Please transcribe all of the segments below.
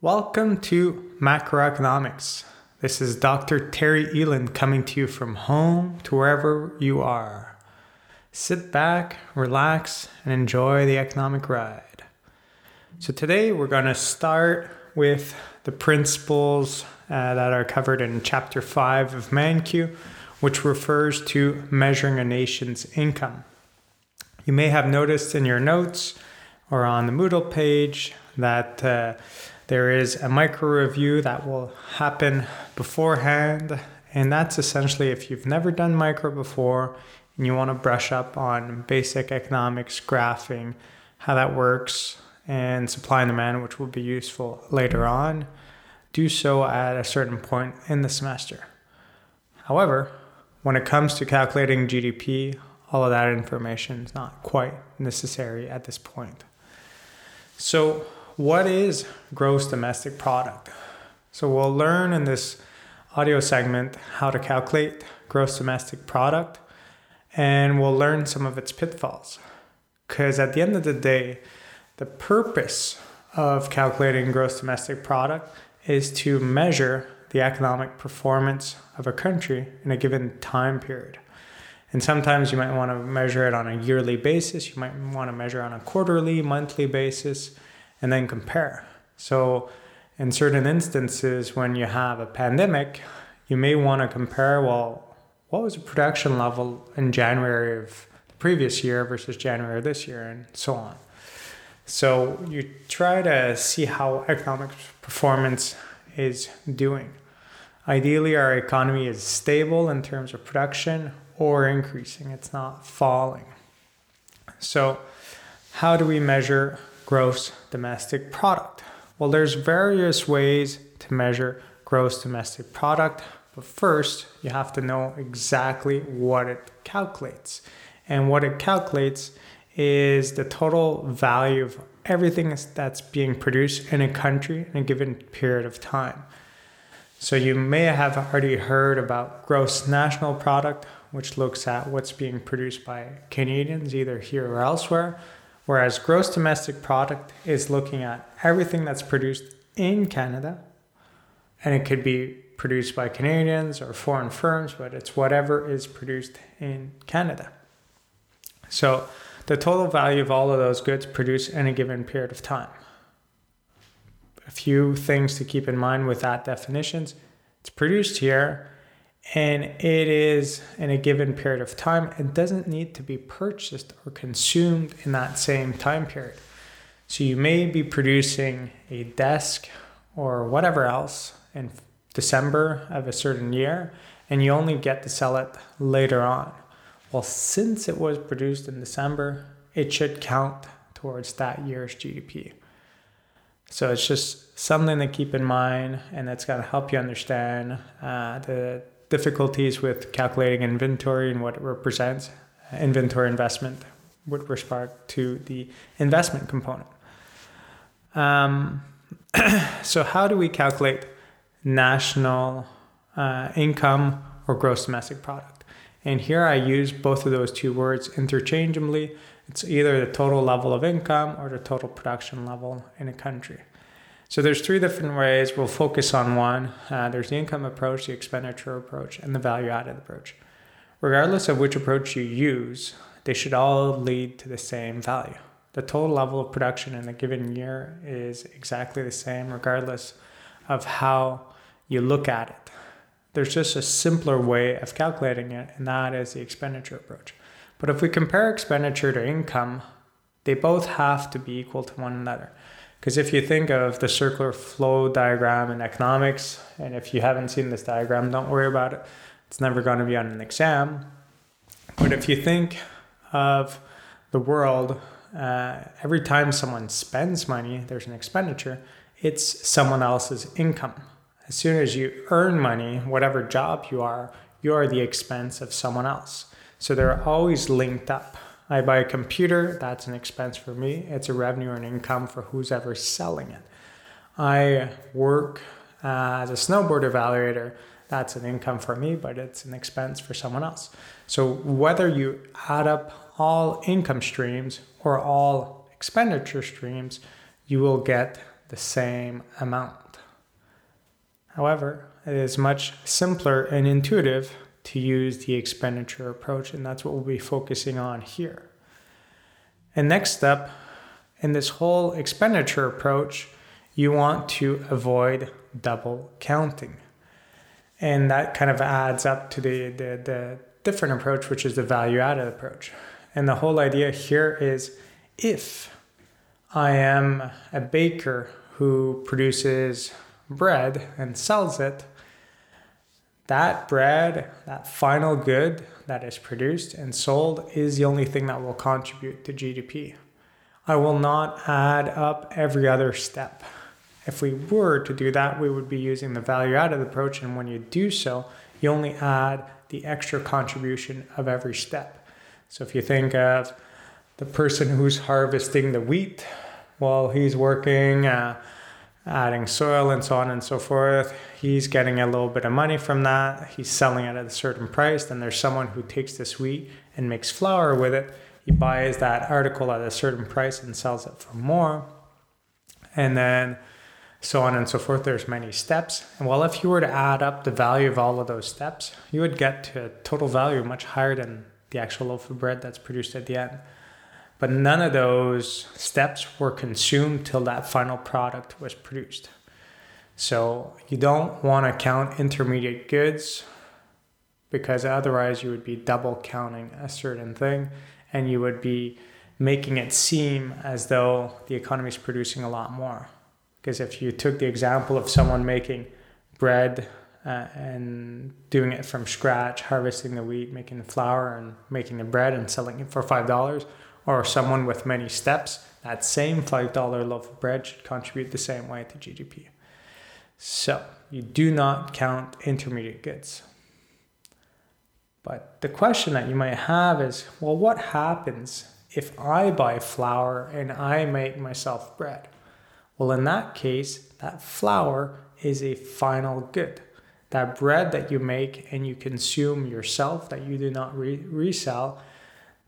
Welcome to Macroeconomics. This is Dr. Terry Eland coming to you from home to wherever you are. Sit back, relax, and enjoy the economic ride. So, today we're going to start with the principles uh, that are covered in Chapter 5 of Mankiw, which refers to measuring a nation's income. You may have noticed in your notes or on the Moodle page that uh, there is a micro review that will happen beforehand. And that's essentially if you've never done micro before and you want to brush up on basic economics, graphing, how that works, and supply and demand, which will be useful later on, do so at a certain point in the semester. However, when it comes to calculating GDP, all of that information is not quite necessary at this point. So, what is gross domestic product? So, we'll learn in this audio segment how to calculate gross domestic product and we'll learn some of its pitfalls. Because at the end of the day, the purpose of calculating gross domestic product is to measure the economic performance of a country in a given time period. And sometimes you might want to measure it on a yearly basis, you might want to measure on a quarterly, monthly basis, and then compare. So, in certain instances, when you have a pandemic, you may want to compare well, what was the production level in January of the previous year versus January of this year, and so on. So, you try to see how economic performance is doing. Ideally, our economy is stable in terms of production or increasing, it's not falling. So, how do we measure gross domestic product? Well, there's various ways to measure gross domestic product, but first, you have to know exactly what it calculates. And what it calculates is the total value of everything that's being produced in a country in a given period of time. So you may have already heard about gross national product, which looks at what's being produced by Canadians either here or elsewhere, whereas gross domestic product is looking at everything that's produced in Canada, and it could be produced by Canadians or foreign firms, but it's whatever is produced in Canada. So the total value of all of those goods produced in a given period of time. A few things to keep in mind with that definitions. It's produced here and it is in a given period of time. It doesn't need to be purchased or consumed in that same time period. So you may be producing a desk or whatever else in December of a certain year, and you only get to sell it later on. Well, since it was produced in December, it should count towards that year's GDP. So it's just something to keep in mind, and that's going to help you understand uh, the difficulties with calculating inventory and what it represents, inventory investment with respect to the investment component. Um, so, how do we calculate national uh, income or gross domestic product? And here I use both of those two words interchangeably. It's either the total level of income or the total production level in a country. So there's three different ways. We'll focus on one. Uh, there's the income approach, the expenditure approach, and the value added approach. Regardless of which approach you use, they should all lead to the same value. The total level of production in a given year is exactly the same, regardless of how you look at it. There's just a simpler way of calculating it, and that is the expenditure approach. But if we compare expenditure to income, they both have to be equal to one another. Because if you think of the circular flow diagram in economics, and if you haven't seen this diagram, don't worry about it. It's never going to be on an exam. But if you think of the world, uh, every time someone spends money, there's an expenditure, it's someone else's income. As soon as you earn money, whatever job you are, you are the expense of someone else. So they're always linked up. I buy a computer, that's an expense for me. It's a revenue and income for who's ever selling it. I work uh, as a snowboard evaluator, that's an income for me, but it's an expense for someone else. So whether you add up all income streams or all expenditure streams, you will get the same amount. However, it is much simpler and intuitive to use the expenditure approach, and that's what we'll be focusing on here. And next step in this whole expenditure approach, you want to avoid double counting. And that kind of adds up to the, the, the different approach, which is the value added approach. And the whole idea here is if I am a baker who produces bread and sells it, that bread, that final good that is produced and sold, is the only thing that will contribute to GDP. I will not add up every other step. If we were to do that, we would be using the value added approach, and when you do so, you only add the extra contribution of every step. So if you think of the person who's harvesting the wheat while he's working, uh, adding soil and so on and so forth, he's getting a little bit of money from that. He's selling it at a certain price. Then there's someone who takes this wheat and makes flour with it. He buys that article at a certain price and sells it for more. And then so on and so forth. There's many steps. And well, if you were to add up the value of all of those steps, you would get to a total value much higher than the actual loaf of bread that's produced at the end. But none of those steps were consumed till that final product was produced. So you don't want to count intermediate goods because otherwise you would be double counting a certain thing and you would be making it seem as though the economy is producing a lot more. Because if you took the example of someone making bread uh, and doing it from scratch, harvesting the wheat, making the flour, and making the bread and selling it for $5, or someone with many steps, that same $5 loaf of bread should contribute the same way to GDP. So you do not count intermediate goods. But the question that you might have is well, what happens if I buy flour and I make myself bread? Well, in that case, that flour is a final good. That bread that you make and you consume yourself, that you do not re- resell,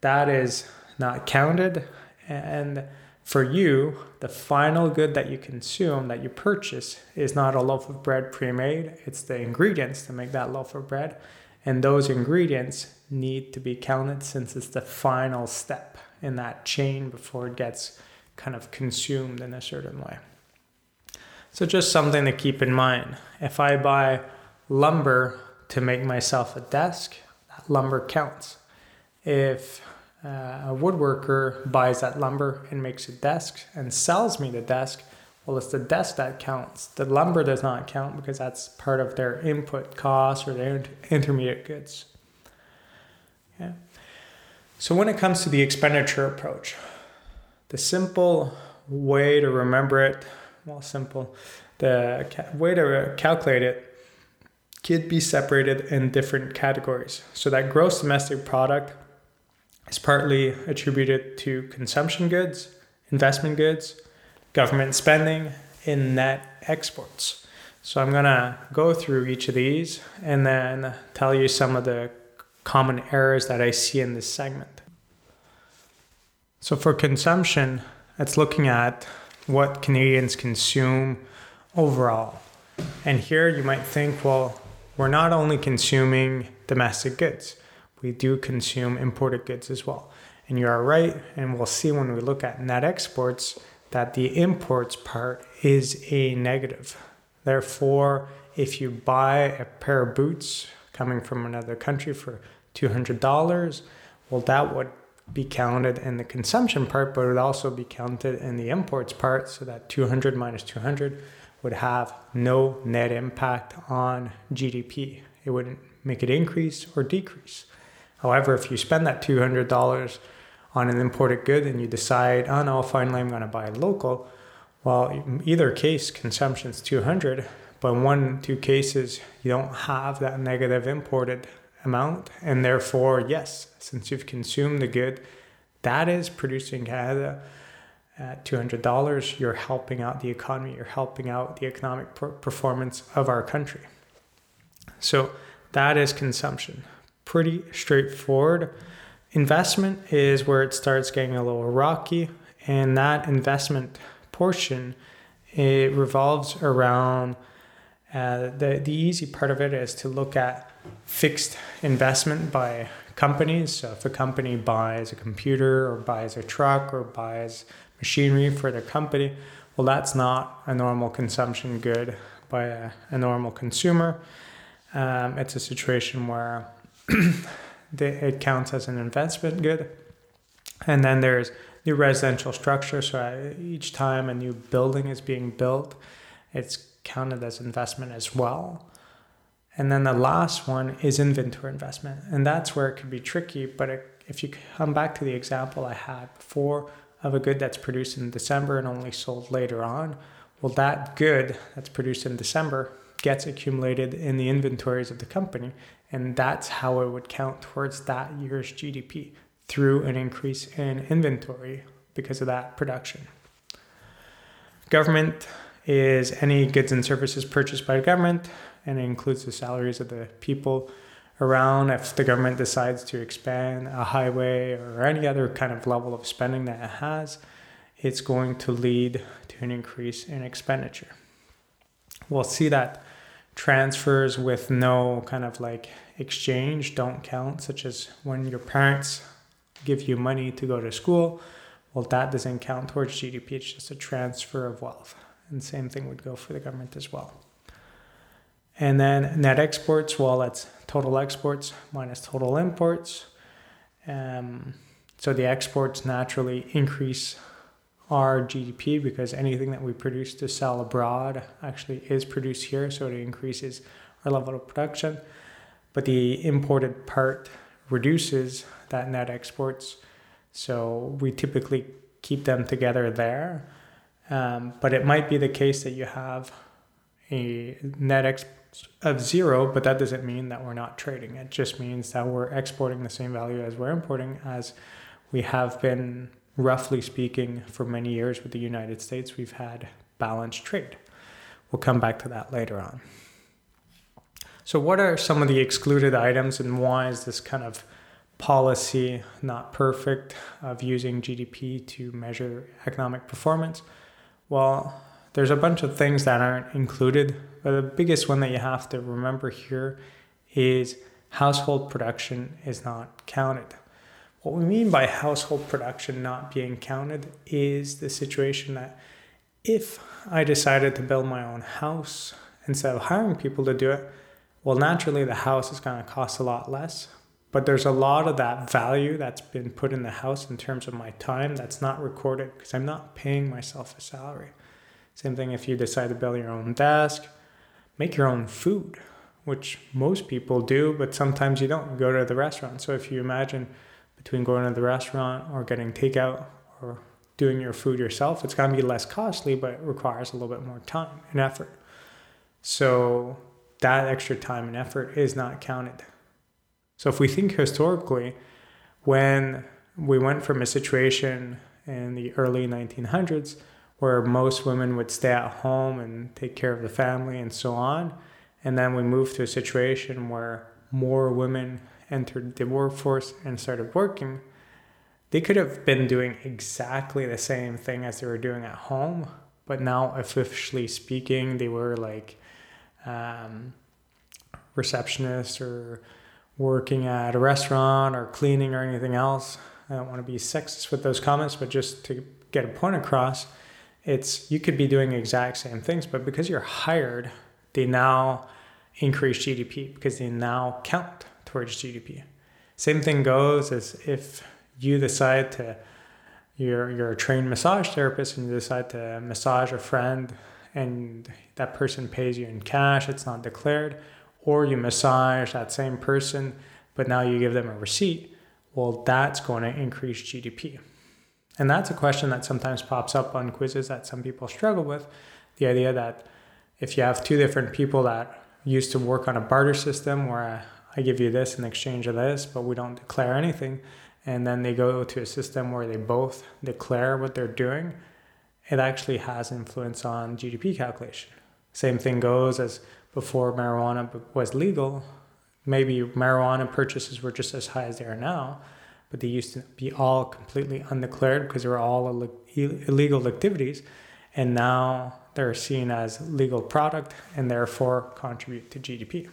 that is not counted. And for you, the final good that you consume, that you purchase, is not a loaf of bread pre made, it's the ingredients to make that loaf of bread. And those ingredients need to be counted since it's the final step in that chain before it gets kind of consumed in a certain way. So, just something to keep in mind. If I buy lumber to make myself a desk, that lumber counts. If uh, a woodworker buys that lumber and makes a desk and sells me the desk, well, it's the desk that counts. The lumber does not count because that's part of their input costs or their intermediate goods. Okay. So, when it comes to the expenditure approach, the simple way to remember it, well, simple, the way to calculate it could be separated in different categories. So, that gross domestic product is partly attributed to consumption goods, investment goods, government spending, and net exports. So, I'm going to go through each of these and then tell you some of the common errors that I see in this segment. So, for consumption, it's looking at what Canadians consume overall. And here you might think, well, we're not only consuming domestic goods, we do consume imported goods as well. And you are right, and we'll see when we look at net exports that the imports part is a negative. Therefore, if you buy a pair of boots coming from another country for $200, well, that would be counted in the consumption part, but it would also be counted in the imports part. So that 200 minus 200 would have no net impact on GDP. It wouldn't make it increase or decrease. However, if you spend that $200 on an imported good and you decide, oh no, finally I'm going to buy local, well, in either case, consumption is 200, but in one, two cases, you don't have that negative imported amount. And therefore, yes, since you've consumed the good, that is producing Canada at $200, you're helping out the economy, you're helping out the economic performance of our country. So that is consumption. Pretty straightforward. Investment is where it starts getting a little rocky, and that investment portion it revolves around uh, the, the easy part of it is to look at fixed investment by companies. So if a company buys a computer or buys a truck or buys machinery for their company, well, that's not a normal consumption good by a, a normal consumer. Um, it's a situation where it counts as an investment good. And then there's new residential structure. So each time a new building is being built, it's counted as investment as well. And then the last one is inventory investment. And that's where it could be tricky. But it, if you come back to the example I had before of a good that's produced in December and only sold later on, well, that good that's produced in December gets accumulated in the inventories of the company. And that's how it would count towards that year's GDP through an increase in inventory because of that production. Government is any goods and services purchased by the government, and it includes the salaries of the people around. If the government decides to expand a highway or any other kind of level of spending that it has, it's going to lead to an increase in expenditure. We'll see that transfers with no kind of like exchange don't count, such as when your parents give you money to go to school. Well, that doesn't count towards GDP, it's just a transfer of wealth. And same thing would go for the government as well. And then net exports, well, that's total exports minus total imports. Um, so the exports naturally increase our GDP because anything that we produce to sell abroad actually is produced here, so it increases our level of production. But the imported part reduces that net exports, so we typically keep them together there. Um, but it might be the case that you have a net export of zero, but that doesn't mean that we're not trading. It just means that we're exporting the same value as we're importing, as we have been, roughly speaking, for many years with the United States. We've had balanced trade. We'll come back to that later on. So, what are some of the excluded items, and why is this kind of policy not perfect of using GDP to measure economic performance? Well, there's a bunch of things that aren't included, but the biggest one that you have to remember here is household production is not counted. What we mean by household production not being counted is the situation that if I decided to build my own house instead of hiring people to do it, well, naturally the house is going to cost a lot less. But there's a lot of that value that's been put in the house in terms of my time that's not recorded because I'm not paying myself a salary. Same thing if you decide to build your own desk, make your own food, which most people do, but sometimes you don't. Go to the restaurant. So if you imagine between going to the restaurant or getting takeout or doing your food yourself, it's going to be less costly, but it requires a little bit more time and effort. So that extra time and effort is not counted. So if we think historically, when we went from a situation in the early 1900s where most women would stay at home and take care of the family and so on. And then we moved to a situation where more women entered the workforce and started working. They could have been doing exactly the same thing as they were doing at home, but now, officially speaking, they were like um, receptionists or working at a restaurant or cleaning or anything else. I don't want to be sexist with those comments, but just to get a point across, it's you could be doing exact same things, but because you're hired, they now increase GDP because they now count towards GDP. Same thing goes as if you decide to you're you're a trained massage therapist and you decide to massage a friend and that person pays you in cash, it's not declared, or you massage that same person, but now you give them a receipt, well, that's going to increase GDP. And that's a question that sometimes pops up on quizzes that some people struggle with. The idea that if you have two different people that used to work on a barter system where I give you this in exchange of this, but we don't declare anything, and then they go to a system where they both declare what they're doing, it actually has influence on GDP calculation. Same thing goes as before marijuana was legal. Maybe marijuana purchases were just as high as they are now, but they used to be all completely undeclared because they were all illegal activities. and now they're seen as legal product and therefore contribute to GDP.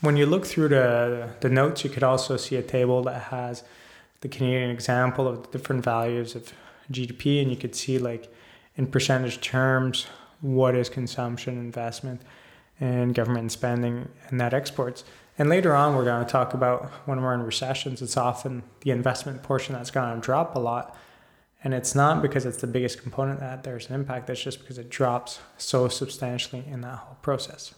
When you look through the, the notes, you could also see a table that has the Canadian example of the different values of GDP, and you could see like in percentage terms what is consumption, investment, and government spending and net exports. And later on, we're going to talk about when we're in recessions, it's often the investment portion that's going to drop a lot. And it's not because it's the biggest component that there's an impact, it's just because it drops so substantially in that whole process.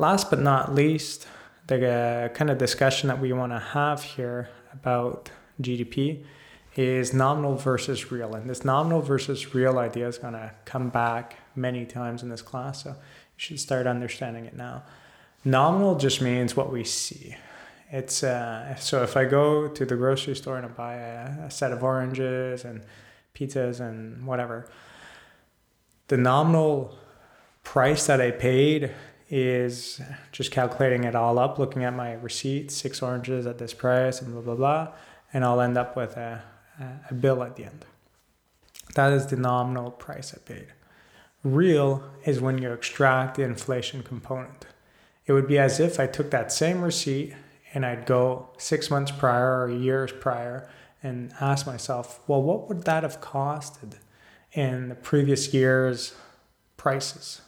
Last but not least, the uh, kind of discussion that we want to have here about GDP is nominal versus real. And this nominal versus real idea is going to come back many times in this class. So you should start understanding it now. Nominal just means what we see. It's uh, so if I go to the grocery store and I buy a, a set of oranges and pizzas and whatever, the nominal price that I paid is just calculating it all up, looking at my receipt, six oranges at this price, and blah blah blah, and I'll end up with a, a bill at the end. That is the nominal price I paid. Real is when you extract the inflation component. It would be as if I took that same receipt and I'd go six months prior or years prior and ask myself, well, what would that have costed in the previous year's prices?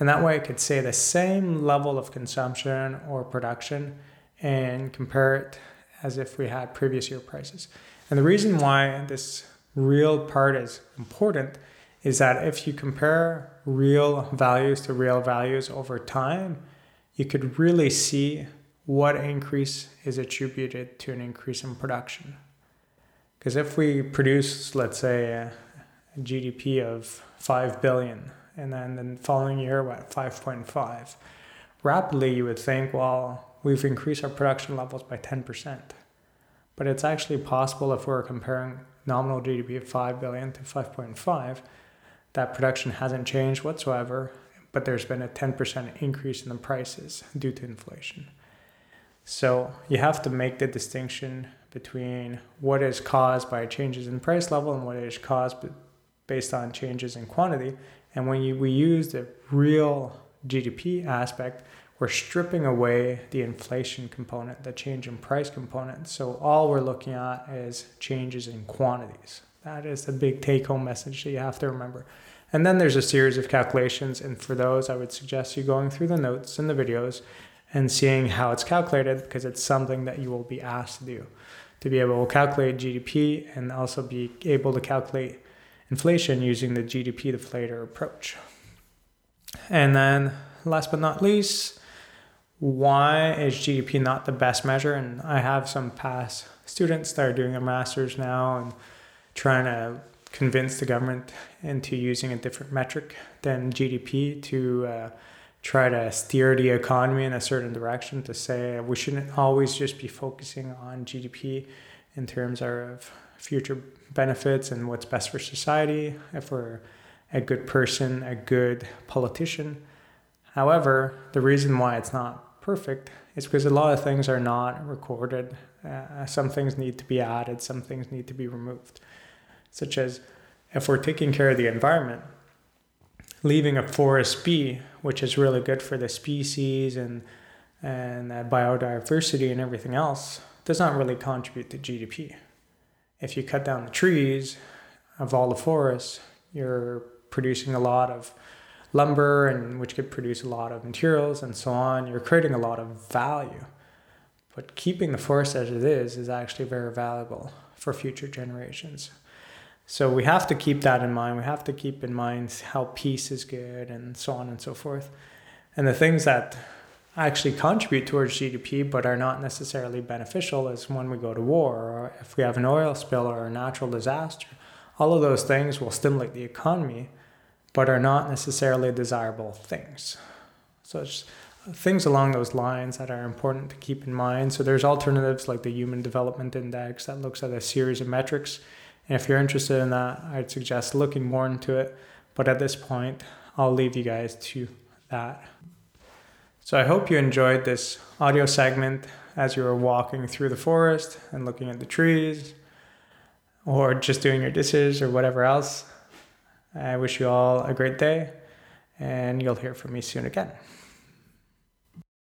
And that way I could say the same level of consumption or production and compare it as if we had previous year prices. And the reason why this real part is important is that if you compare real values to real values over time, you could really see what increase is attributed to an increase in production. Because if we produce, let's say, a GDP of 5 billion, and then the following year, what, 5.5, rapidly you would think, well, we've increased our production levels by 10%. But it's actually possible if we're comparing nominal GDP of 5 billion to 5.5, that production hasn't changed whatsoever, but there's been a 10% increase in the prices due to inflation. So you have to make the distinction between what is caused by changes in price level and what is caused based on changes in quantity. And when you, we use the real GDP aspect, we're stripping away the inflation component, the change in price component. So all we're looking at is changes in quantities. That is the big take home message that you have to remember. And then there's a series of calculations. And for those, I would suggest you going through the notes and the videos and seeing how it's calculated because it's something that you will be asked to do to be able to calculate GDP and also be able to calculate inflation using the GDP deflator approach. And then last but not least, why is GDP not the best measure? And I have some past students that are doing a master's now and trying to convince the government into using a different metric than GDP to uh, try to steer the economy in a certain direction to say we shouldn't always just be focusing on GDP in terms of future benefits and what's best for society if we're a good person, a good politician. However, the reason why it's not perfect is because a lot of things are not recorded. Uh, some things need to be added, some things need to be removed, such as if we're taking care of the environment, leaving a forest be, which is really good for the species and and biodiversity and everything else, does not really contribute to GDP. If you cut down the trees of all the forests, you're producing a lot of lumber and which could produce a lot of materials and so on. You're creating a lot of value. But keeping the forest as it is is actually very valuable for future generations. So we have to keep that in mind. We have to keep in mind how peace is good and so on and so forth. And the things that actually contribute towards GDP but are not necessarily beneficial is when we go to war or if we have an oil spill or a natural disaster. All of those things will stimulate the economy but are not necessarily desirable things. So it's things along those lines that are important to keep in mind. So there's alternatives like the Human Development Index that looks at a series of metrics and if you're interested in that, I'd suggest looking more into it. But at this point, I'll leave you guys to that. So I hope you enjoyed this audio segment as you were walking through the forest and looking at the trees, or just doing your dishes or whatever else. I wish you all a great day, and you'll hear from me soon again.